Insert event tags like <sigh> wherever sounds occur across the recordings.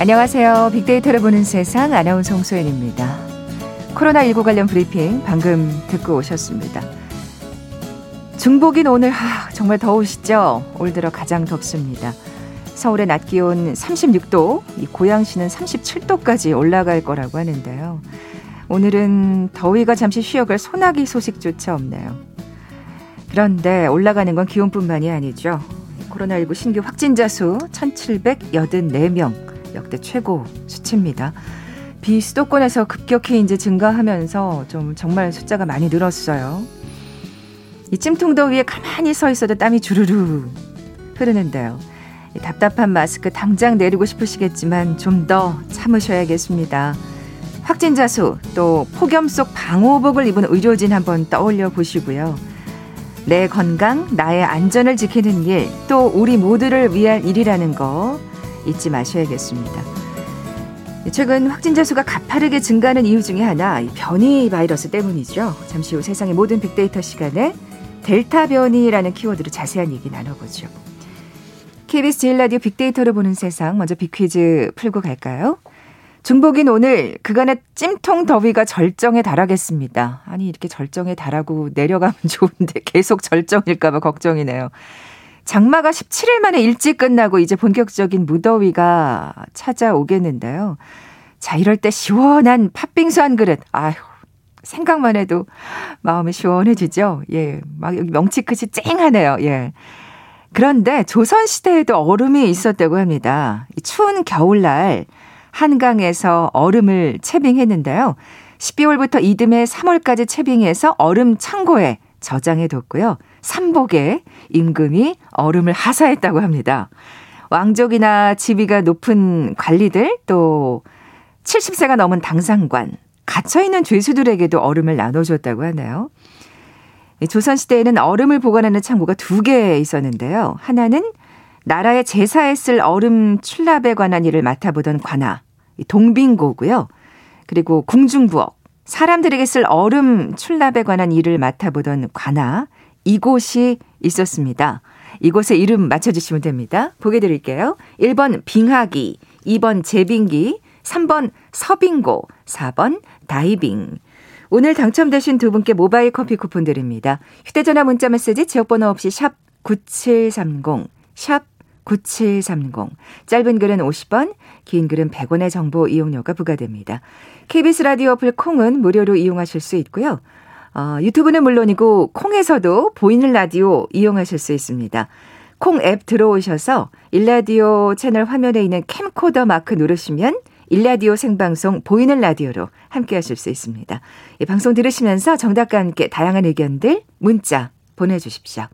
안녕하세요. 빅데이터를 보는 세상 아나운서 홍소연입니다. 코로나19 관련 브리핑 방금 듣고 오셨습니다. 중복인 오늘 하, 정말 더우시죠? 올 들어 가장 덥습니다. 서울의 낮 기온 36도, 고양시는 37도까지 올라갈 거라고 하는데요. 오늘은 더위가 잠시 쉬어갈 소나기 소식조차 없네요. 그런데 올라가는 건 기온뿐만이 아니죠. 코로나19 신규 확진자 수 1,784명, 역대 최고 수치입니다. 비수도권에서 급격히 이제 증가하면서 좀 정말 숫자가 많이 늘었어요. 이 찜통더위에 가만히 서 있어도 땀이 주르르 흐르는데요. 답답한 마스크 당장 내리고 싶으시겠지만 좀 더 참으셔야겠습니다. 확진자 수, 또 폭염 속 방호복을 입은 의료진 한번 떠올려 보시고요. 내 건강, 나의 안전을 지키는 일, 또 우리 모두를 위한 일이라는 거 잊지 마셔야겠습니다. 최근 확진자 수가 가파르게 증가하는 이유 중에 하나 변이 바이러스 때문이죠. 잠시 후 세상의 모든 빅데이터 시간에 델타 변이라는 키워드로 자세한 얘기 나눠보죠. KBS 제일 라디오 빅데이터를 보는 세상 먼저 빅퀴즈 풀고 갈까요? 중복인 오늘 그간의 찜통 더위가 절정에 달하겠습니다. 아니 이렇게 절정에 달하고 내려가면 <laughs> 좋은데 계속 절정일까봐 걱정이네요. 장마가 17일 만에 일찍 끝나고 이제 본격적인 무더위가 찾아오겠는데요. 자 이럴 때 시원한 팥빙수 한 그릇. 아휴 생각만 해도 마음이 시원해지죠. 예, 막 여기 명치 끝이 쨍하네요. 예. 그런데 조선시대에도 얼음이 있었다고 합니다. 추운 겨울날 한강에서 얼음을 채빙했는데요. 12월부터 이듬해 3월까지 채빙해서 얼음 창고에 저장해 뒀고요. 삼복에 임금이 얼음을 하사했다고 합니다. 왕족이나 지위가 높은 관리들 또 70세가 넘은 당상관, 갇혀있는 죄수들에게도 얼음을 나눠줬다고 하네요. 조선시대에는 얼음을 보관하는 창고가 두 개 있었는데요. 하나는 나라의 제사에 쓸 얼음 출납에 관한 일을 맡아보던 관아, 동빙고고요. 그리고 궁중부엌, 사람들에게 쓸 얼음 출납에 관한 일을 맡아보던 관아, 이곳이 있었습니다. 이곳의 이름 맞춰주시면 됩니다. 보게 드릴게요. 1번 빙하기, 2번 제빙기, 3번 서빙고, 4번 다이빙. 오늘 당첨되신 두 분께 모바일 커피 쿠폰 드립니다. 휴대전화 문자 메시지 지역번호 없이 샵 9730, 샵 9730. 짧은 글은 50원, 긴 글은 100원의 정보 이용료가 부과됩니다. KBS 라디오 어플 콩은 무료로 이용하실 수 있고요. 어, 유튜브는 물론이고 콩에서도 보이는 라디오 이용하실 수 있습니다. 콩 앱 들어오셔서 일라디오 채널 화면에 있는 캠코더 마크 누르시면 일라디오 생방송 보이는 라디오로 함께 하실 수 있습니다. 이 방송 들으시면서 정답과 함께 다양한 의견들 문자 보내주십시오.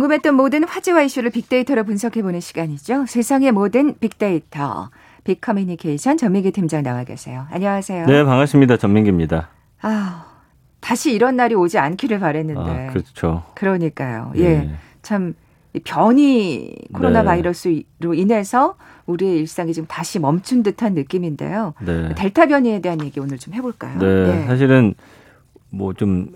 궁금했던 모든 화제와 이슈를 빅데이터로 분석해보는 시간이죠. 세상의 모든 빅데이터. 빅커뮤니케이션 전민기 팀장 나와 계세요. 안녕하세요. 네, 반갑습니다. 전민기입니다. 아, 다시 이런 날이 오지 않기를 바랬는데. 아, 그렇죠. 그러니까요. 예. 네. 참 변이 코로나 네. 바이러스로 인해서 우리의 일상이 지금 다시 멈춘 듯한 느낌인데요. 네. 델타 변이에 대한 얘기 오늘 좀 해볼까요? 네. 네. 사실은 뭐 좀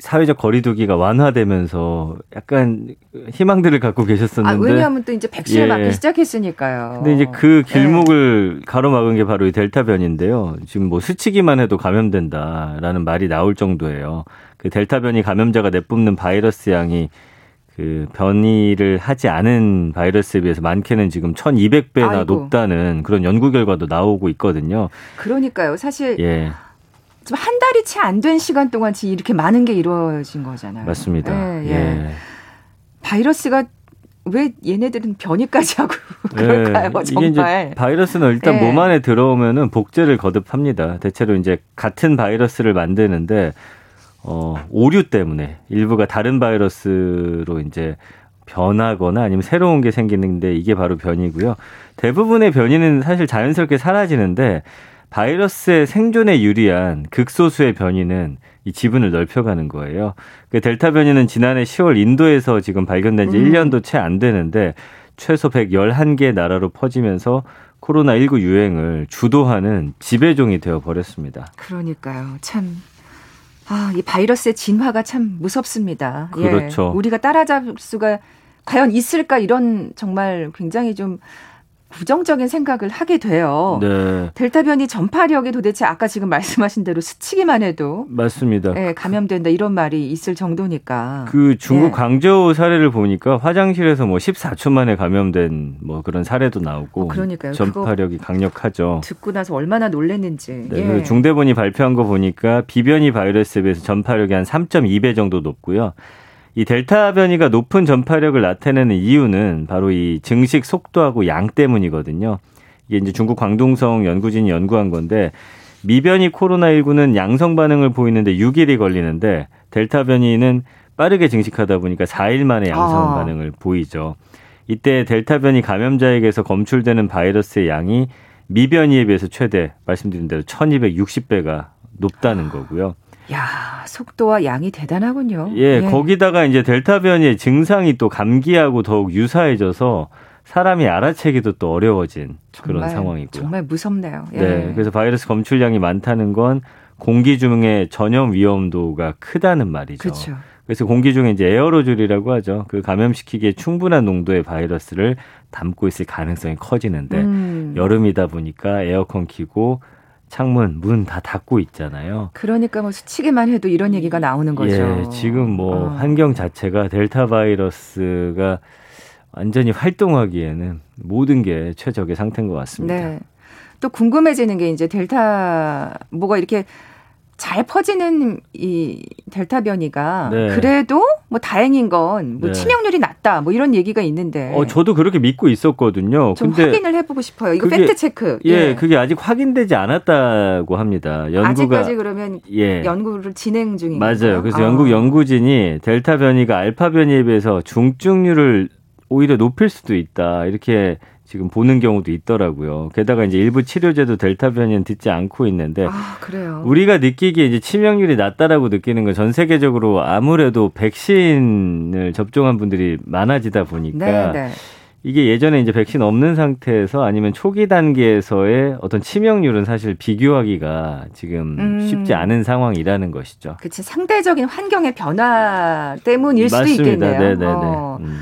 사회적 거리두기가 완화되면서 약간 희망들을 갖고 계셨었는데. 아, 왜냐하면 또 이제 백신을 예. 맞기 시작했으니까요. 근데 이제 그 길목을 네. 가로막은 게 바로 이 델타 변인데요. 지금 뭐 스치기만 해도 감염된다라는 말이 나올 정도예요. 그 델타 변이 감염자가 내뿜는 바이러스 양이 그 변이를 하지 않은 바이러스에 비해서 많게는 지금 1200배나 아이고. 높다는 그런 연구 결과도 나오고 있거든요. 그러니까요. 사실 예. 좀한 달이 채 안 된 시간 동안 지금 이렇게 많은 게 이루어진 거잖아요. 맞습니다. 예, 예. 예. 바이러스가 왜 얘네들은 변이까지 하고 <laughs> 그럴까요? 네, 이게 이제 바이러스는 일단 네. 몸 안에 들어오면은 복제를 거듭합니다. 대체로 이제 같은 바이러스를 만드는데 어 오류 때문에 일부가 다른 바이러스로 이제 변하거나 아니면 새로운 게 생기는데 이게 바로 변이고요. 대부분의 변이는 사실 자연스럽게 사라지는데 바이러스의 생존에 유리한 극소수의 변이는 이 지분을 넓혀가는 거예요. 그 델타 변이는 지난해 10월 인도에서 지금 발견된 지 음. 1년도 채 안 되는데 최소 111개 나라로 퍼지면서 코로나19 유행을 주도하는 지배종이 되어 버렸습니다. 그러니까요. 참 아, 이 바이러스의 진화가 참 무섭습니다. 예. 그렇죠. 예, 우리가 따라잡을 수가 과연 있을까 이런 정말 굉장히 좀 부정적인 생각을 하게 돼요. 네. 델타 변이 전파력이 도대체 아까 지금 말씀하신 대로 스치기만 해도 맞습니다. 예, 감염된다 이런 말이 있을 정도니까. 그 중국 예. 광저우 사례를 보니까 화장실에서 뭐 14초 만에 감염된 뭐 그런 사례도 나오고 어, 그러니까요. 전파력이 강력하죠. 듣고 나서 얼마나 놀랐는지. 네, 예. 중대본이 발표한 거 보니까 비변이 바이러스에 비해서 전파력이 한 3.2배 정도 높고요. 이 델타 변이가 높은 전파력을 나타내는 이유는 바로 이 증식 속도하고 양 때문이거든요. 이게 이제 중국 광동성 연구진이 연구한 건데 미변이 코로나19는 양성 반응을 보이는데 6일이 걸리는데 델타 변이는 빠르게 증식하다 보니까 4일 만에 양성 아. 반응을 보이죠. 이때 델타 변이 감염자에게서 검출되는 바이러스의 양이 미변이에 비해서 최대 말씀드린 대로 1260배가 높다는 거고요. 야, 속도와 양이 대단하군요. 예, 예, 거기다가 이제 델타 변이의 증상이 또 감기하고 더욱 유사해져서 사람이 알아채기도 또 어려워진 정말, 그런 상황이고요. 정말 무섭네요. 예. 네, 그래서 바이러스 검출량이 많다는 건 공기 중에 전염 위험도가 크다는 말이죠. 그렇죠. 그래서 공기 중에 이제 에어로졸이라고 하죠. 그 감염시키기에 충분한 농도의 바이러스를 담고 있을 가능성이 커지는데 음. 여름이다 보니까 에어컨 키고 창문, 문 다 닫고 있잖아요. 그러니까 뭐 스치기만 해도 이런 얘기가 나오는 거죠. 예, 지금 뭐 어. 환경 자체가 델타 바이러스가 완전히 활동하기에는 모든 게 최적의 상태인 것 같습니다. 네. 또 궁금해지는 게 이제 델타 뭐가 이렇게 잘 퍼지는 이 델타 변이가 네. 그래도 뭐 다행인 건뭐 네. 치명률이 낮다 뭐 이런 얘기가 있는데. 어 저도 그렇게 믿고 있었거든요. 좀 근데 확인을 해보고 싶어요. 이거 팩트 체크. 예, 예, 그게 아직 확인되지 않았다고 합니다. 연구가 아직까지 그러면 예. 연구를 진행 중인 맞아요. 그래서 아. 영국 연구진이 델타 변이가 알파 변이에 비해서 중증률을 오히려 높일 수도 있다 이렇게 지금 보는 경우도 있더라고요. 게다가 이제 일부 치료제도 델타 변이는 듣지 않고 있는데 아, 그래요. 우리가 느끼기에 이제 치명률이 낮다라고 느끼는 건 전 세계적으로 아무래도 백신을 접종한 분들이 많아지다 보니까 네, 네. 이게 예전에 이제 백신 없는 상태에서 아니면 초기 단계에서의 어떤 치명률은 사실 비교하기가 지금 음. 쉽지 않은 상황이라는 것이죠. 그치 상대적인 환경의 변화 때문일 수도 맞습니다. 있겠네요. 네네네. 네, 어. 음.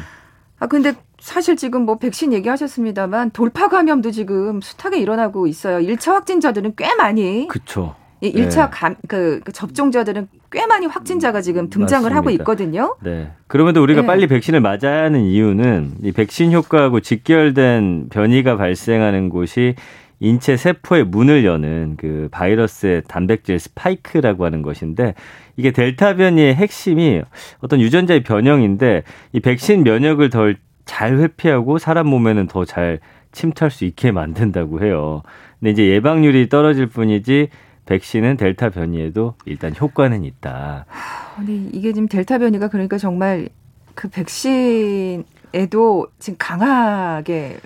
아 근데 사실 지금 뭐 백신 얘기하셨습니다만 돌파 감염도 지금 숱하게 일어나고 있어요. 1차 확진자들은 꽤 많이 그렇죠. 1차 네. 감, 그, 그, 접종자들은 꽤 많이 확진자가 지금 등장을 맞습니다. 하고 있거든요. 네. 그럼에도 우리가 네. 빨리 백신을 맞아야 하는 이유는 이 백신 효과하고 직결된 변이가 발생하는 곳이 인체 세포의 문을 여는 그 바이러스의 단백질 스파이크라고 하는 것인데 이게 델타 변이의 핵심이 어떤 유전자의 변형인데 이 백신 면역을 덜 잘 회피하고 사람 몸에는 더 잘 침투할 수 있게 만든다고 해요. 근데 이제 예방률이 떨어질 뿐이지 백신은 델타 변이에도 일단 효과는 있다. 근데 이게 지금 델타 변이가 그러니까 정말 그 백신에도 지금 강하게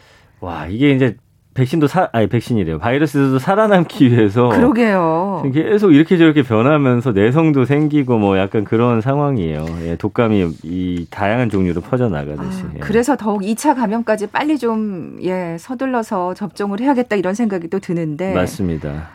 와 이게 이제 백신도 사 아니 백신이래요. 바이러스도 살아남기 위해서 그러게요. 계속 이렇게 저렇게 변하면서 내성도 생기고 뭐 약간 그런 상황이에요. 예, 독감이 이 다양한 종류로 퍼져 나가듯이. 아, 예. 그래서 더욱 2차 감염까지 빨리 좀 예, 서둘러서 접종을 해야겠다 이런 생각이 또 드는데 맞습니다.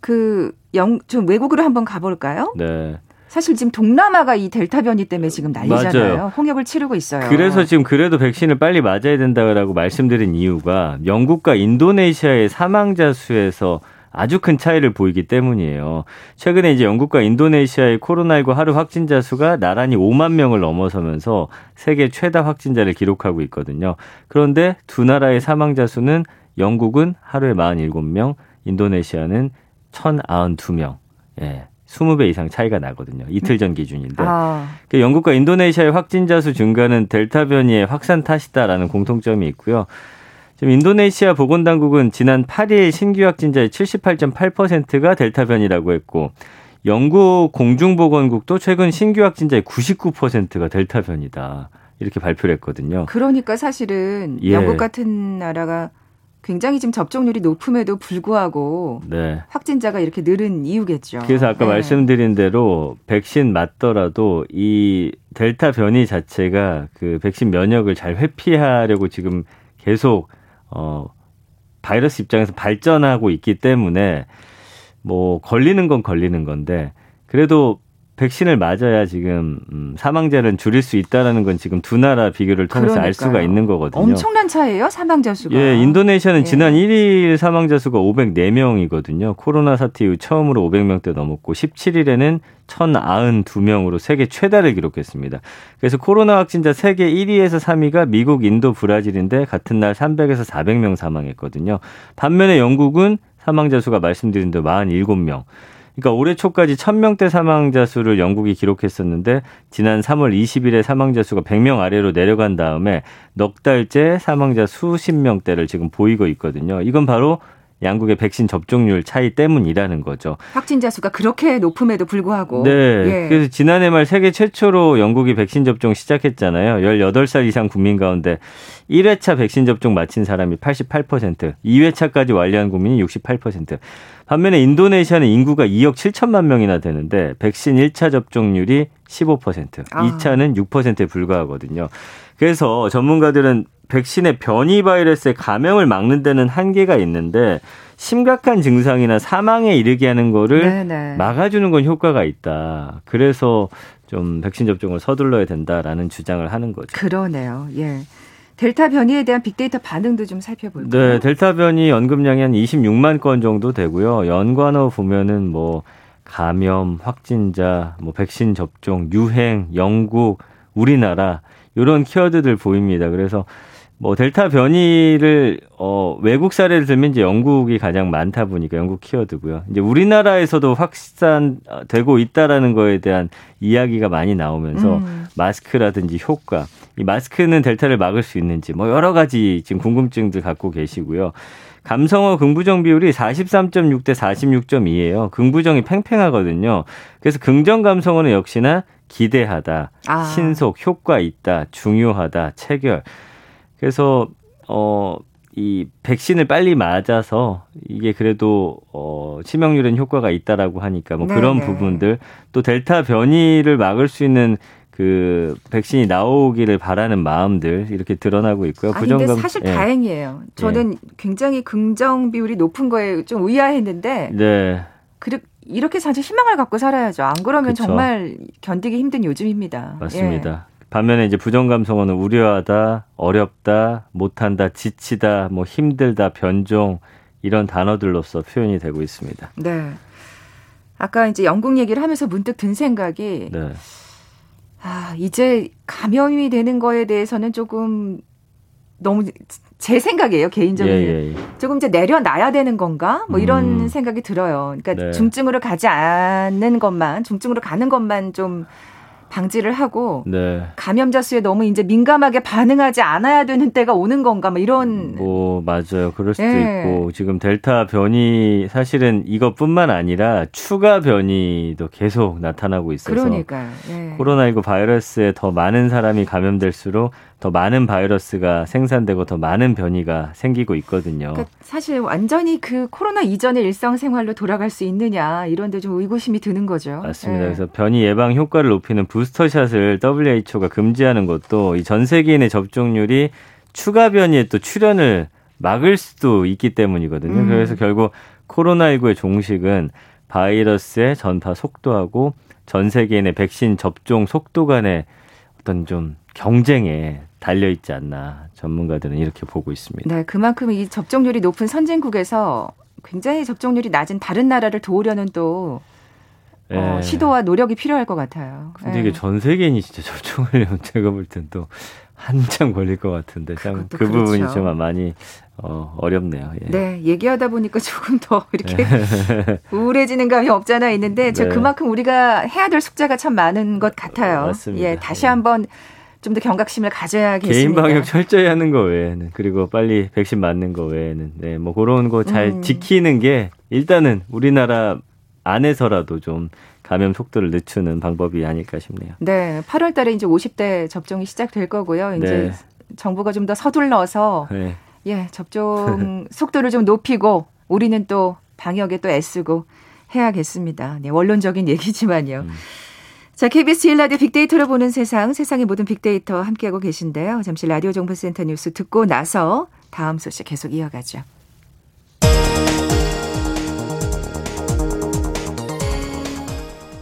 그 영 좀 외국으로 한번 가 볼까요? 네. 사실 지금 동남아가 이 델타 변이 때문에 지금 난리잖아요. 맞아요. 홍역을 치르고 있어요. 그래서 지금 그래도 백신을 빨리 맞아야 된다고 말씀드린 이유가 영국과 인도네시아의 사망자 수에서 아주 큰 차이를 보이기 때문이에요. 최근에 이제 영국과 인도네시아의 코로나19 하루 확진자 수가 나란히 5만 명을 넘어서면서 세계 최다 확진자를 기록하고 있거든요. 그런데 두 나라의 사망자 수는 영국은 하루에 47명, 인도네시아는 1,092명. 예. 20배 이상 차이가 나거든요. 이틀 전 기준인데. 아. 그 영국과 인도네시아의 확진자 수 증가는 델타 변이의 확산 탓이다라는 공통점이 있고요. 지금 인도네시아 보건당국은 지난 8일 신규 확진자의 78.8%가 델타 변이라고 했고 영국 공중보건국도 최근 신규 확진자의 99%가 델타 변이다. 이렇게 발표를 했거든요. 그러니까 사실은 예. 영국 같은 나라가 굉장히 지금 접종률이 높음에도 불구하고 네. 확진자가 이렇게 늘은 이유겠죠. 그래서 아까 네. 말씀드린 대로 백신 맞더라도 이 델타 변이 자체가 그 백신 면역을 잘 회피하려고 지금 계속 어 바이러스 입장에서 발전하고 있기 때문에 뭐 걸리는 건 걸리는 건데 그래도 백신을 맞아야 지금 음, 사망자를 줄일 수 있다라는 건 지금 두 나라 비교를 통해서 그러니까요. 알 수가 있는 거거든요. 엄청난 차이예요, 사망자 수가. 예, 인도네시아는 예. 지난 1일 사망자 수가 504명이거든요. 코로나 사태 이후 처음으로 500명대 넘었고 17일에는 1092명으로 세계 최다를 기록했습니다. 그래서 코로나 확진자 세계 1위에서 3위가 미국, 인도, 브라질인데 같은 날 300에서 400명 사망했거든요. 반면에 영국은 사망자 수가 말씀드린 대로 47명. 그러니까 올해 초까지 1000명대 사망자 수를 영국이 기록했었는데 지난 3월 20일에 사망자 수가 100명 아래로 내려간 다음에 넉 달째 사망자 수십 명대를 지금 보이고 있거든요. 이건 바로 양국의 백신 접종률 차이 때문이라는 거죠. 확진자 수가 그렇게 높음에도 불구하고. 네. 예. 그래서 지난해 말 세계 최초로 영국이 백신 접종 시작했잖아요. 18살 이상 국민 가운데 1회차 백신 접종 마친 사람이 88%, 2회차까지 완료한 국민이 68%. 반면에 인도네시아는 인구가 2억 7천만 명이나 되는데 백신 1차 접종률이 15%, 아. 2차는 6%에 불과하거든요. 그래서 전문가들은 백신의 변이 바이러스의 감염을 막는 데는 한계가 있는데 심각한 증상이나 사망에 이르게 하는 거를 네네. 네. 막아주는 건 효과가 있다. 그래서 좀 백신 접종을 서둘러야 된다라는 주장을 하는 거죠. 그러네요. 예. 델타 변이에 대한 빅데이터 반응도 좀 살펴볼까요? 네, 델타 변이 언급량이 한 26만 건 정도 되고요. 연관어 보면은 뭐 감염, 확진자, 뭐 백신 접종, 유행, 영국, 우리나라 이런 키워드들 보입니다. 그래서 뭐 델타 변이를 어 외국 사례를 들면 이제 영국이 가장 많다 보니까 영국 키워드고요. 이제 우리나라에서도 확산되고 있다라는 거에 대한 이야기가 많이 나오면서 음. 마스크라든지 효과, 이 마스크는 델타를 막을 수 있는지 뭐 여러 가지 지금 궁금증들 갖고 계시고요. 감성어 긍부정 비율이 43.6 대 46.2예요. 긍부정이 팽팽하거든요. 그래서 긍정 감성어는 역시나 기대하다, 아. 신속, 효과 있다, 중요하다, 체결. 그래서 어. 이 백신을 빨리 맞아서 이게 그래도 어 치명률엔 효과가 있다라고 하니까 뭐 그런 네네. 부분들 또 델타 변이를 막을 수 있는 그 백신이 나오기를 바라는 마음들 이렇게 드러나고 있고요. 아니, 근데 사실 예. 다행이에요. 저는 예. 굉장히 긍정 비율이 높은 거에 좀 의아했는데 네. 그 이렇게 사실 희망을 갖고 살아야죠. 안 그러면 그쵸. 정말 견디기 힘든 요즘입니다. 맞습니다. 예. 반면에 이제 부정 감성어는 우려하다, 어렵다, 못한다, 지치다, 뭐 힘들다, 변종 이런 단어들로서 표현이 되고 있습니다. 네. 아까 이제 영국 얘기를 하면서 문득 든 생각이 네. 아, 이제 감염이 되는 거에 대해서는 조금 너무 제 생각이에요 개인적으로 예, 예, 예. 조금 이제 내려놔야 되는 건가 뭐 이런 음. 생각이 들어요. 그러니까 네. 중증으로 가지 않는 것만 중증으로 가는 것만 좀 방지를 하고 네. 감염자 수에 너무 이제 민감하게 반응하지 않아야 되는 때가 오는 건가 뭐 이런 뭐 맞아요 그럴 수도 네. 있고 지금 델타 변이 사실은 이것뿐만 아니라 추가 변이도 계속 나타나고 있어서 그러니까요. 네. 코로나19 바이러스에 더 많은 사람이 감염될수록 더 많은 바이러스가 생산되고 더 많은 변이가 생기고 있거든요. 그러니까 사실 완전히 그 코로나 이전의 일상생활로 돌아갈 수 있느냐 이런데 좀 의구심이 드는 거죠. 맞습니다. 네. 그래서 변이 예방 효과를 높이는 부스터샷을 WHO가 금지하는 것도 이 전 세계인의 접종률이 추가 변이에 또 출현을 막을 수도 있기 때문이거든요. 음. 그래서 결국 코로나19의 종식은 바이러스의 전파 속도하고 전 세계인의 백신 접종 속도 간의 어떤 좀 경쟁에 달려 있지 않나 전문가들은 이렇게 보고 있습니다. 네, 그만큼 이 접종률이 높은 선진국에서 굉장히 접종률이 낮은 다른 나라를 도우려는 또 어, 네. 어, 시도와 노력이 필요할 것 같아요. 근데 네. 이게 전 세계인이 진짜 <laughs> 접종을 제가 볼 땐 또 한참 걸릴 것 같은데 참그 그렇죠. 부분이 좀 많이 어, 어렵네요. 예. 네, 얘기하다 보니까 조금 더 이렇게 네. <laughs> 우울해지는 감이 없잖아 있는데 저 네. 그만큼 우리가 해야 될 숙제가 참 많은 것 같아요. 맞습니다. 예, 다시 한번 좀 더 경각심을 가져야겠습니다. 개인 방역 철저히 하는 거 외에는 그리고 빨리 백신 맞는 거 외에는 네, 뭐 그런 거잘 음. 지키는 게 일단은 우리나라 안에서라도 좀 감염 속도를 늦추는 방법이 아닐까 싶네요. 네, 8월 달에 이제 50대 접종이 시작될 거고요. 이제 네. 정부가 좀 더 서둘러서 네. 예, 접종 <laughs> 속도를 좀 높이고 우리는 또 방역에 또 애쓰고 해야겠습니다. 네, 원론적인 <laughs> 얘기지만요. 음. 자, KBS 1라디오 빅데이터로 보는 세상, 세상의 모든 빅데이터 함께하고 계신데요. 잠시 라디오 정보센터 뉴스 듣고 나서 다음 소식 계속 이어가죠.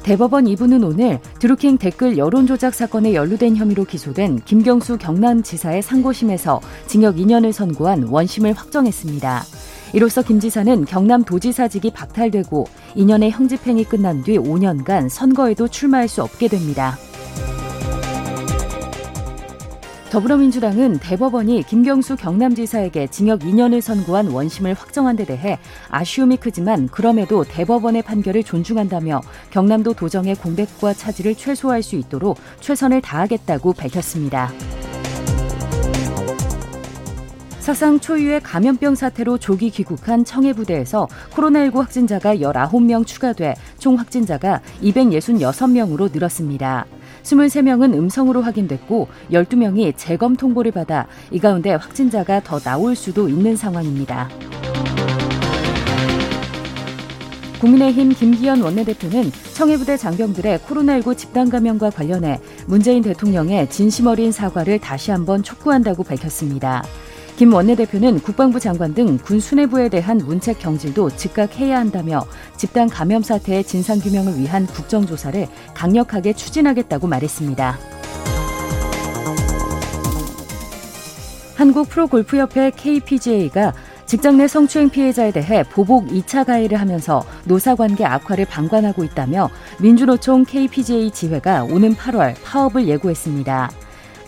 대법원 2부는 오늘 드루킹 댓글 여론조작 사건에 연루된 혐의로 기소된 김경수 경남지사의 상고심에서 징역 2년을 선고한 원심을 확정했습니다. 이로써 김 지사는 경남 도지사직이 박탈되고 2년의 형집행이 끝난 뒤 5년간 선거에도 출마할 수 없게 됩니다. 더불어민주당은 대법원이 김경수 경남지사에게 징역 2년을 선고한 원심을 확정한 데 대해 아쉬움이 크지만 그럼에도 대법원의 판결을 존중한다며 경남도 도정의 공백과 차질을 최소화할 수 있도록 최선을 다하겠다고 밝혔습니다. 사상 초유의 감염병 사태로 조기 귀국한 청해 부대에서 코로나19 확진자가 19명 추가돼 총 확진자가 266명으로 늘었습니다. 23명은 음성으로 확인됐고 12명이 재검 통보를 받아 이 가운데 확진자가 더 나올 수도 있는 상황입니다. 국민의힘 김기현 원내대표는 청해부대 장병들의 코로나19 집단 감염과 관련해 문재인 대통령의 진심 어린 사과를 다시 한번 촉구한다고 밝혔습니다. 김 원내대표는 국방부 장관 등 군 수뇌부에 대한 문책 경질도 즉각 해야 한다며 집단 감염 사태의 진상 규명을 위한 국정조사를 강력하게 추진하겠다고 말했습니다. 한국 프로골프협회 KPGA가 직장 내 성추행 피해자에 대해 보복 2차 가해를 하면서 노사관계 악화를 방관하고 있다며 민주노총 KPGA 지회가 오는 8월 파업을 예고했습니다.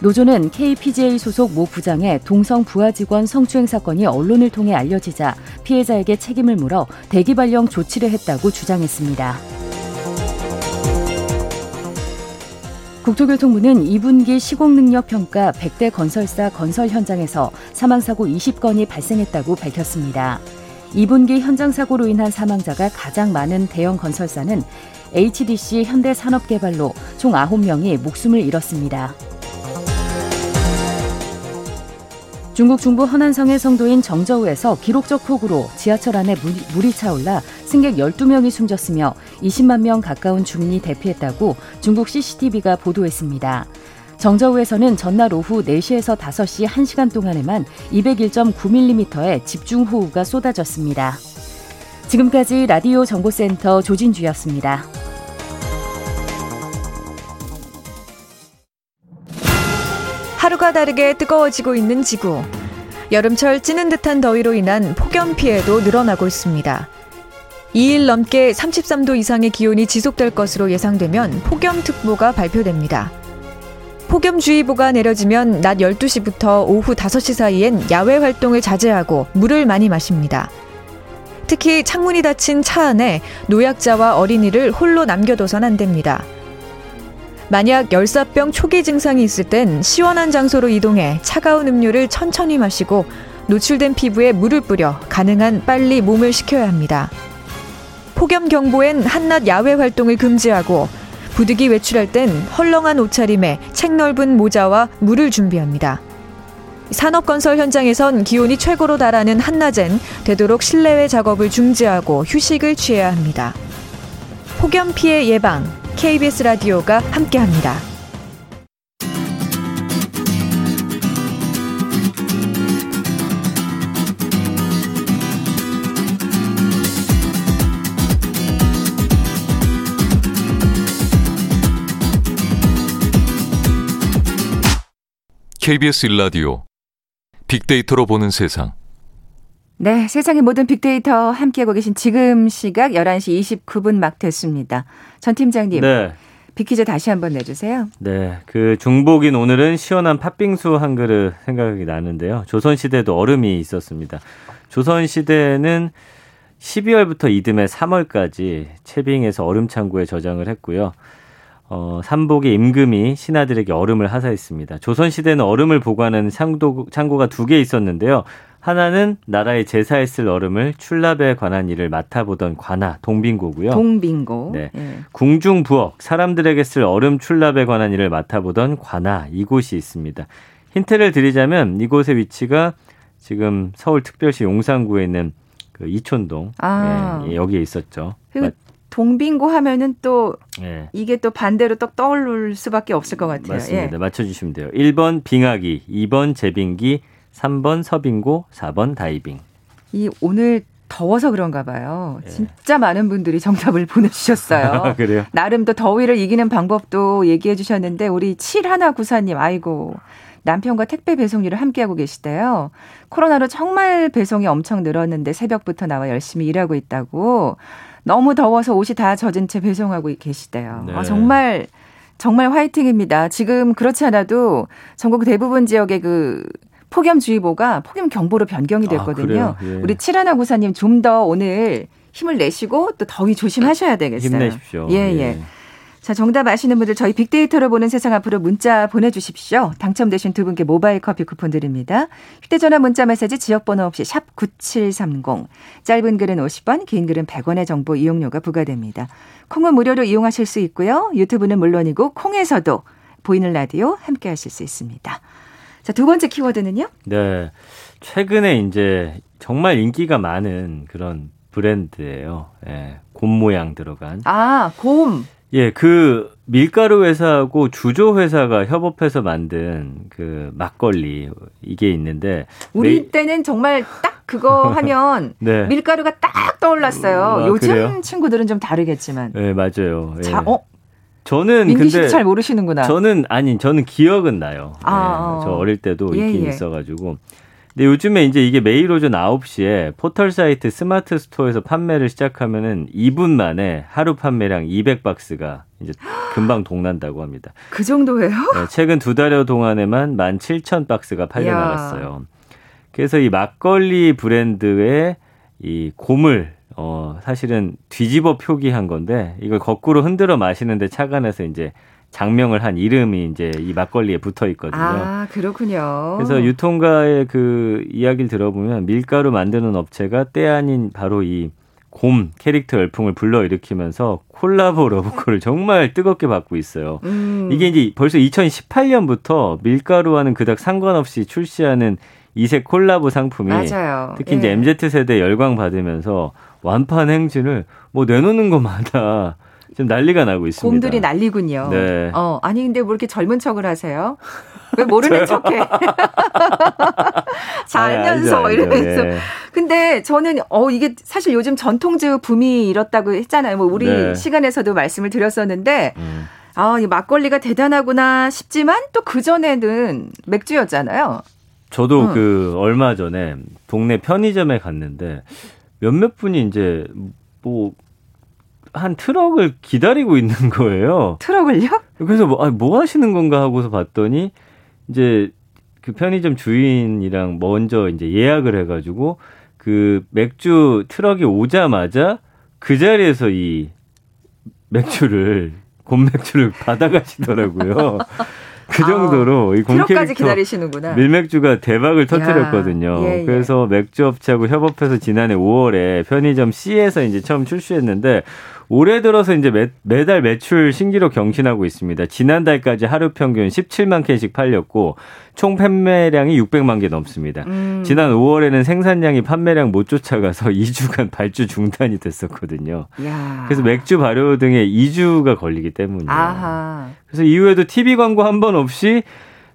노조는 KPGA 소속 모 부장의 동성 부하 직원 성추행 사건이 언론을 통해 알려지자 피해자에게 책임을 물어 대기 발령 조치를 했다고 주장했습니다. 국토교통부는 2분기 시공능력 평가 100대 건설사 건설 현장에서 사망사고 20건이 발생했다고 밝혔습니다. 2분기 현장 사고로 인한 사망자가 가장 많은 대형 건설사는 HDC 현대산업개발로 총 9명이 목숨을 잃었습니다. 중국 중부 허난성의 성도인 정저우에서 기록적 폭우로 지하철 안에 물이 차올라 승객 12명이 숨졌으며 20만 명 가까운 주민이 대피했다고 중국 CCTV가 보도했습니다. 정저우에서는 전날 오후 4시에서 5시 1시간 동안에만 201.9mm의 집중호우가 쏟아졌습니다. 지금까지 라디오 정보센터 조진주였습니다. 다르게 뜨거워지고 있는 지구. 여름철 찌는 듯한 더위로 인한 폭염 피해도 늘어나고 있습니다. 2일 넘게 33도 이상의 기온이 지속될 것으로 예상되면 폭염특보가 발표됩니다. 폭염주의보가 내려지면 낮 12시부터 오후 5시 사이엔 야외 활동을 자제하고 물을 많이 마십니다. 특히 창문이 닫힌 차 안에 노약자와 어린이를 홀로 남겨둬선 안 됩니다. 만약 열사병 초기 증상이 있을 땐 시원한 장소로 이동해 차가운 음료를 천천히 마시고 노출된 피부에 물을 뿌려 가능한 빨리 몸을 식혀야 합니다. 폭염 경보엔 한낮 야외 활동을 금지하고 부득이 외출할 땐 헐렁한 옷차림에 책 넓은 모자와 물을 준비합니다. 산업건설 현장에선 기온이 최고로 달하는 한낮엔 되도록 실내외 작업을 중지하고 휴식을 취해야 합니다. 폭염 피해 예방, KBS 라디오가 함께합니다. KBS 일라디오 빅데이터로 보는 세상. 네, 세상의 모든 빅데이터 함께하고 계신 지금 시각 11시 29분 막 됐습니다. 전 팀장님. 네. 빅퀴즈 다시 한번 내주세요. 네. 그 중복인 오늘은 시원한 팥빙수 한 그릇 생각이 나는데요. 조선시대도 얼음이 있었습니다. 조선시대는 12월부터 이듬해 3월까지 채빙해서 얼음 창고에 저장을 했고요. 어, 삼복의 임금이 신하들에게 얼음을 하사했습니다. 조선시대는 얼음을 보관하는 창고, 창고가 두 개 있었는데요. 하나는 나라의 제사에 쓸 얼음을 출납에 관한 일을 맡아보던 관아 동빙고고요. 동빙고. 네. 네. 궁중 부엌 사람들에게 쓸 얼음 출납에 관한 일을 맡아보던 관아 이곳이 있습니다. 힌트를 드리자면 이곳의 위치가 지금 서울특별시 용산구에 있는 그 이촌동 아. 예, 여기에 있었죠. 동빙고 하면은 또 예. 이게 또 반대로 또 떠오를 수밖에 없을 것 같아요. 맞습니다. 예. 맞춰주시면 돼요. 1번 빙하기, 2번 제빙기, 3번 서빙고, 4번 다이빙. 이 오늘 더워서 그런가 봐요. 예. 진짜 많은 분들이 정답을 <laughs> 보내주셨어요. 그래요? 나름 또 더위를 이기는 방법도 얘기해 주셨는데 우리 7194님 아이고 남편과 택배 배송 일을 함께하고 계시대요. 코로나로 정말 배송이 엄청 늘었는데 새벽부터 나와 열심히 일하고 있다고 너무 더워서 옷이 다 젖은 채 배송하고 계시대요. 네. 아, 정말 정말 화이팅입니다. 지금 그렇지 않아도 전국 대부분 지역의 그 폭염주의보가 폭염 경보로 변경이 됐거든요. 아? 예. 우리 칠하나 구사님 좀 더 오늘 힘을 내시고 또 더위 조심하셔야 되겠어요. 힘내십시오. 예, 예. 자, 정답 아시는 분들 저희 빅데이터로 보는 세상 앞으로 문자 보내주십시오. 당첨되신 두 분께 모바일 커피 쿠폰 드립니다. 휴대전화 문자 메시지 지역번호 없이 샵 9730. 짧은 글은 50원, 긴 글은 100원의 정보 이용료가 부과됩니다. 콩은 무료로 이용하실 수 있고요. 유튜브는 물론이고 콩에서도 보이는 라디오 함께 하실 수 있습니다. 자, 두 번째 키워드는요? 네. 최근에 이제 정말 인기가 많은 그런 브랜드예요. 예. 곰 모양 들어간. 아, 곰. 예, 그 밀가루 회사하고 주조 회사가 협업해서 만든 그 막걸리 이게 있는데 우리 매- 때는 정말 딱 그거 <laughs> 하면 네. 밀가루가 딱 떠올랐어요. 아, 요즘 그래요? 친구들은 좀 다르겠지만. 네, 맞아요. 예. 자, 어? 저는 민기 근데 씨도 잘 모르시는구나. 저는 아니 저는 기억은 나요. 아, 예, 저 어릴 때도 예, 있긴 예. 있어가지고. 근데 요즘에 이제 이게 매일 오전 9시에 포털 사이트 스마트 스토어에서 판매를 시작하면은 2분 만에 하루 판매량 200박스가 이제 금방 동난다고 합니다. 그 정도예요? 네, 최근 두 달여 동안에만 17,000박스가 팔려. 나갔어요. 그래서 이 막걸리 브랜드의 이 곰을 어 사실은 뒤집어 표기한 건데 이걸 거꾸로 흔들어 마시는데 착안해서 이제 장명을 한 이름이 이제 이 막걸리에 붙어 있거든요. 아, 그렇군요. 그래서 유통가의 그 이야기를 들어보면 밀가루 만드는 업체가 때 아닌 바로 이 곰 캐릭터 열풍을 불러일으키면서 콜라보 러브콜을 <laughs> 정말 뜨겁게 받고 있어요. 음, 이게 이제 벌써 2018년부터 밀가루와는 그닥 상관없이 출시하는 이색 콜라보 상품이 맞아요. 특히 이제 예. MZ 세대 열광 받으면서 완판 행진을 뭐 내놓는 것마다 지금 난리가 나고 있습니다. 곰들이 난리군요. 네. 어, 아니 근데 뭐 이렇게 젊은 척을 하세요? 왜 모르는 <laughs> 척해? <laughs> 알죠, 알죠. 이러면서. 예. 근데 저는 어 이게 사실 요즘 전통주 붐이 이렇다고 했잖아요. 뭐 우리 네. 시간에서도 말씀을 드렸었는데 음. 아, 이 막걸리가 대단하구나 싶지만 또 그 전에는 맥주였잖아요. 저도 응. 그 얼마 전에 동네 편의점에 갔는데 몇몇 분이 이제 뭐 한 트럭을 기다리고 있는 거예요. 트럭을요? 그래서 뭐, 아, 뭐 하시는 건가 하고서 봤더니 이제 그 편의점 주인이랑 먼저 이제 예약을 해가지고 그 맥주 트럭이 오자마자 그 자리에서 이 맥주를 곰 맥주를 <laughs> 받아가시더라고요. 그 아, 정도로 이 트럭까지 곰캐릭터 기다리시는구나. 밀맥주가 대박을 터뜨렸거든요. 예, 예. 그래서 맥주업체하고 협업해서 지난해 5월에 편의점 C에서 이제 처음 출시했는데 올해 들어서 이제 매, 매달 매출 신기록 경신하고 있습니다. 지난달까지 하루 평균 17만 캔씩 팔렸고 총 판매량이 600만 개 넘습니다. 음. 지난 5월에는 생산량이 판매량 못 쫓아가서 <laughs> 2주간 발주 중단이 됐었거든요. 야. 그래서 맥주 발효 등에 2주가 걸리기 때문이에요. 아하. 그래서 이후에도 TV 광고 한 번 없이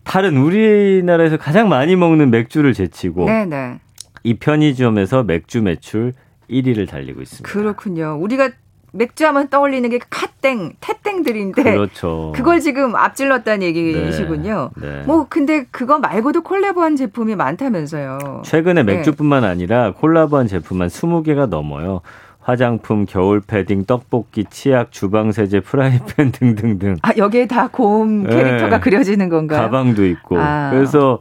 다른 우리나라에서 가장 많이 먹는 맥주를 제치고 네네. 이 편의점에서 맥주 매출 1위를 달리고 있습니다. 그렇군요. 우리가 맥주 하면 떠올리는 게 카땡, 태땡들인데 그렇죠. 그걸 지금 앞질렀다는 얘기시군요. 네, 네. 뭐 근데 그거 말고도 콜라보한 제품이 많다면서요. 최근에 네. 맥주뿐만 아니라 콜라보한 제품만 20개가 넘어요. 화장품, 겨울 패딩, 떡볶이, 치약, 주방 세제, 프라이팬 <laughs> 등등등. 아 여기에 다곰 네. 캐릭터가 그려지는 건가요? 가방도 있고. 아. 그래서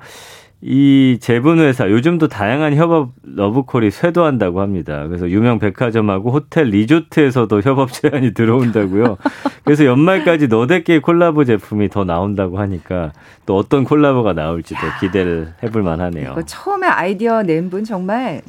이 제분 회사 요즘도 다양한 협업 러브콜이 쇄도한다고 합니다. 그래서 유명 백화점하고 호텔 리조트에서도 협업 제안이 들어온다고요. 그래서 연말까지 너댓 개의 콜라보 제품이 더 나온다고 하니까 또 어떤 콜라보가 나올지도 기대를 해볼 만하네요. 처음에 아이디어 낸 분 정말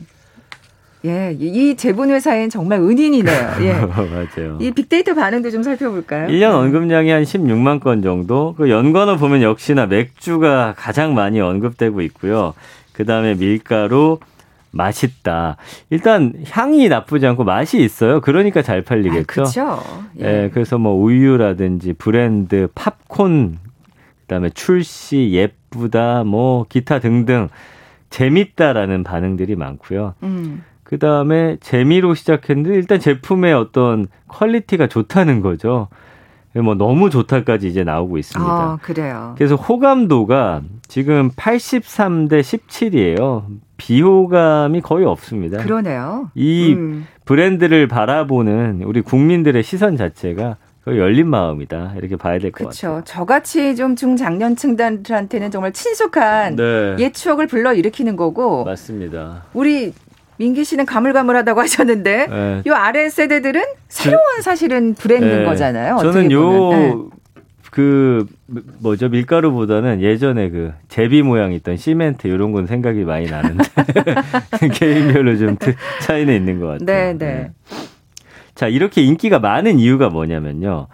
예, 이 제분 회사엔 정말 은인이네요. <laughs> 예. 맞아요. 이 빅데이터 반응도 좀 살펴볼까요? 1년 언급량이 한 16만 건 정도. 그 연관어 보면 역시나 맥주가 가장 많이 언급되고 있고요. 그다음에 밀가루 맛있다. 일단 향이 나쁘지 않고 맛이 있어요. 그러니까 잘 팔리겠죠. 그렇죠. 예. 예, 그래서 뭐 우유라든지 브랜드, 팝콘, 그다음에 출시, 예쁘다, 뭐 기타 등등 재밌다라는 반응들이 많고요. 음. 그 다음에 재미로 시작했는데 일단 제품의 어떤 퀄리티가 좋다는 거죠. 뭐 너무 좋다까지 이제 나오고 있습니다. 아, 그래요. 그래서 호감도가 지금 83대 17이에요. 비호감이 거의 없습니다. 그러네요. 이 음. 브랜드를 바라보는 우리 국민들의 시선 자체가 그 열린 마음이다 이렇게 봐야 될 것 같아요. 그렇죠. 저같이 좀 중장년층들한테는 정말 친숙한 네. 옛 추억을 불러 일으키는 거고. 맞습니다. 우리 민기 씨는 가물가물하다고 하셨는데 네. 요 아래 세대들은 새로운 사실은 브랜드인 네. 거잖아요. 저는 요 네. 그 뭐죠 밀가루보다는 예전에 그 제비 모양 있던 시멘트 이런 건 생각이 많이 나는데 <laughs> 개인별로 좀 차이는 있는 것 같아요. 네, 네. 네. 자, 이렇게 인기가 많은 이유가 뭐냐면요.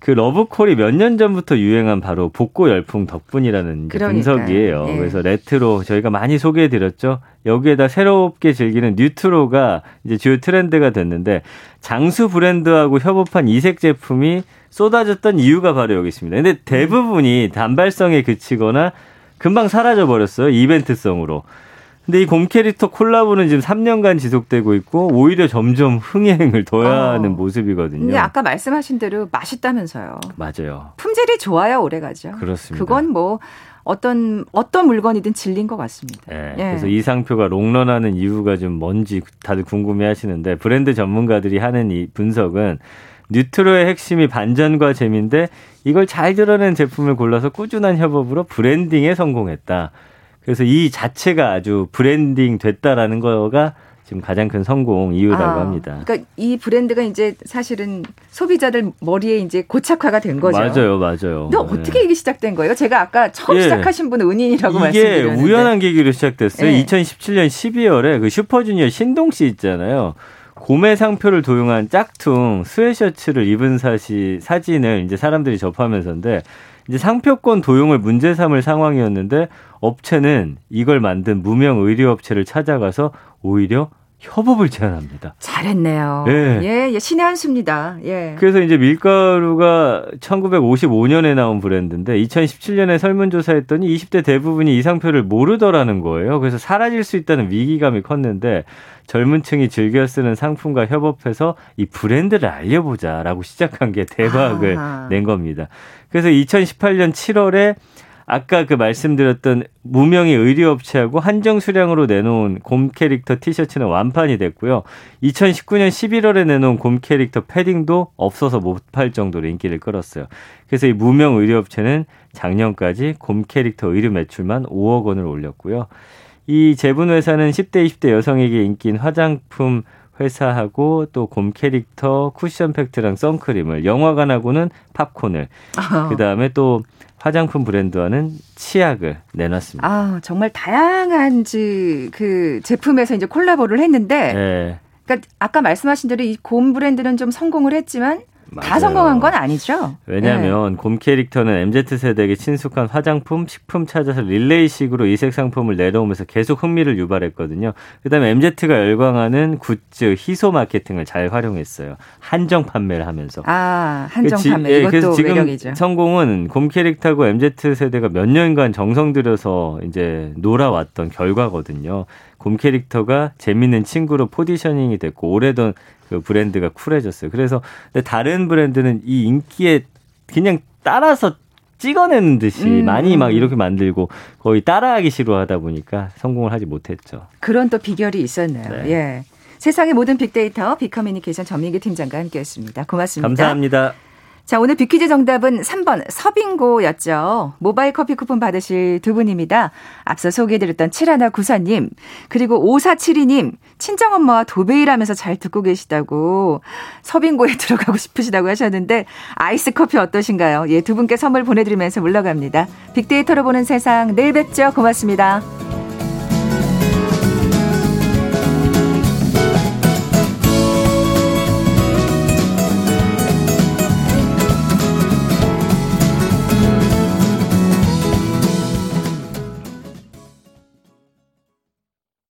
그 러브콜이 몇 년 전부터 유행한 바로 복고 열풍 덕분이라는 분석이에요. 예. 그래서 레트로 저희가 많이 소개해 드렸죠. 여기에다 새롭게 즐기는 뉴트로가 이제 주요 트렌드가 됐는데 장수 브랜드하고 협업한 이색 제품이 쏟아졌던 이유가 바로 여기 있습니다. 근데 대부분이 단발성에 그치거나 금방 사라져 버렸어요. 이벤트성으로. 근데 이 곰 캐릭터 콜라보는 지금 3년간 지속되고 있고 오히려 점점 흥행을 더하는 어. 모습이거든요. 근데 아까 말씀하신 대로 맛있다면서요. 맞아요. 품질이 좋아야 오래 가죠. 그렇습니다. 그건 뭐 어떤 어떤 물건이든 질린 것 같습니다. 네, 예. 그래서 이 상표가 롱런하는 이유가 좀 뭔지 다들 궁금해하시는데 브랜드 전문가들이 하는 이 분석은 뉴트로의 핵심이 반전과 재미인데 이걸 잘 드러낸 제품을 골라서 꾸준한 협업으로 브랜딩에 성공했다. 그래서 이 자체가 아주 브랜딩 됐다라는 거가 지금 가장 큰 성공 이유라고 아, 합니다. 그러니까 이 브랜드가 이제 사실은 소비자들 머리에 이제 고착화가 된 거죠. 맞아요, 맞아요. 근데 어떻게 네. 이게 시작된 거예요? 제가 아까 처음 예. 시작하신 분은 은인이라고 이게 말씀드렸는데 이게 우연한 계기로 시작됐어요. 예. 2017년 12월에 그 슈퍼주니어 신동 씨 있잖아요. 곰표 상표를 도용한 짝퉁 스웨트셔츠를 입은 사시 사진을 이제 사람들이 접하면서인데 이제 상표권 도용을 문제 삼을 상황이었는데 업체는 이걸 만든 무명 의류 업체를 찾아가서 오히려 협업을 제안합니다. 잘했네요. 예. 예, 예, 신의 한 수입니다. 예. 그래서 이제 밀가루가 1955년에 나온 브랜드인데 2017년에 설문조사 했더니 20대 대부분이 이 상표를 모르더라는 거예요. 그래서 사라질 수 있다는 위기감이 컸는데 젊은 층이 즐겨 쓰는 상품과 협업해서 이 브랜드를 알려보자라고 시작한 게 대박을 아하. 낸 겁니다. 그래서 2018년 7월에 아까 그 말씀드렸던 무명의 의류업체하고 한정 수량으로 내놓은 곰 캐릭터 티셔츠는 완판이 됐고요. 2019년 11월에 내놓은 곰 캐릭터 패딩도 없어서 못 팔 정도로 인기를 끌었어요. 그래서 이 무명 의류업체는 작년까지 곰 캐릭터 의류 매출만 5억 원을 올렸고요. 이 제분 회사는 10대, 20대 여성에게 인기인 화장품 회사하고 또 곰 캐릭터 쿠션 팩트랑 선크림을 영화관하고는 팝콘을 그 다음에 또 화장품 브랜드와는 치약을 내놨습니다. 아, 정말 다양한 그 제품에서 이제 콜라보를 했는데 네. 그러니까 아까 말씀하신 대로 이 곰 브랜드는 좀 성공을 했지만 맞아요. 다 성공한 건 아니죠. 왜냐하면 네. 곰 캐릭터는 MZ 세대에게 친숙한 화장품, 식품 찾아서 릴레이식으로 이색 상품을 내놓으면서 계속 흥미를 유발했거든요. 그다음에 MZ가 열광하는 굿즈, 희소 마케팅을 잘 활용했어요. 한정 판매를 하면서. 아 한정 판매 예, 그래서 지금 매력이죠. 성공은 곰 캐릭터고 MZ 세대가 몇 년간 정성 들여서 이제 놀아왔던 결과거든요. 곰 캐릭터가 재밌는 친구로 포지셔닝이 됐고 오래던 그 브랜드가 쿨해졌어요. 그래서 근데 다른 브랜드는 이 인기에 그냥 따라서 찍어내는 듯이 음. 많이 막 이렇게 만들고 거의 따라하기 싫어하다 보니까 성공을 하지 못했죠. 그런 또 비결이 있었네요. 네. 예. 세상의 모든 빅데이터 빅커뮤니케이션 전민기 팀장과 함께했습니다. 고맙습니다. 감사합니다. 자, 오늘 빅퀴즈 정답은 3번 서빙고였죠. 모바일 커피 쿠폰 받으실 두 분입니다. 앞서 소개해드렸던 7194님, 그리고 5472님, 친정엄마와 도배일하면서 잘 듣고 계시다고 서빙고에 <laughs> 들어가고 싶으시다고 하셨는데 아이스 커피 어떠신가요? 예, 두 분께 선물 보내드리면서 물러갑니다. 빅데이터로 보는 세상 내일 뵙죠. 고맙습니다.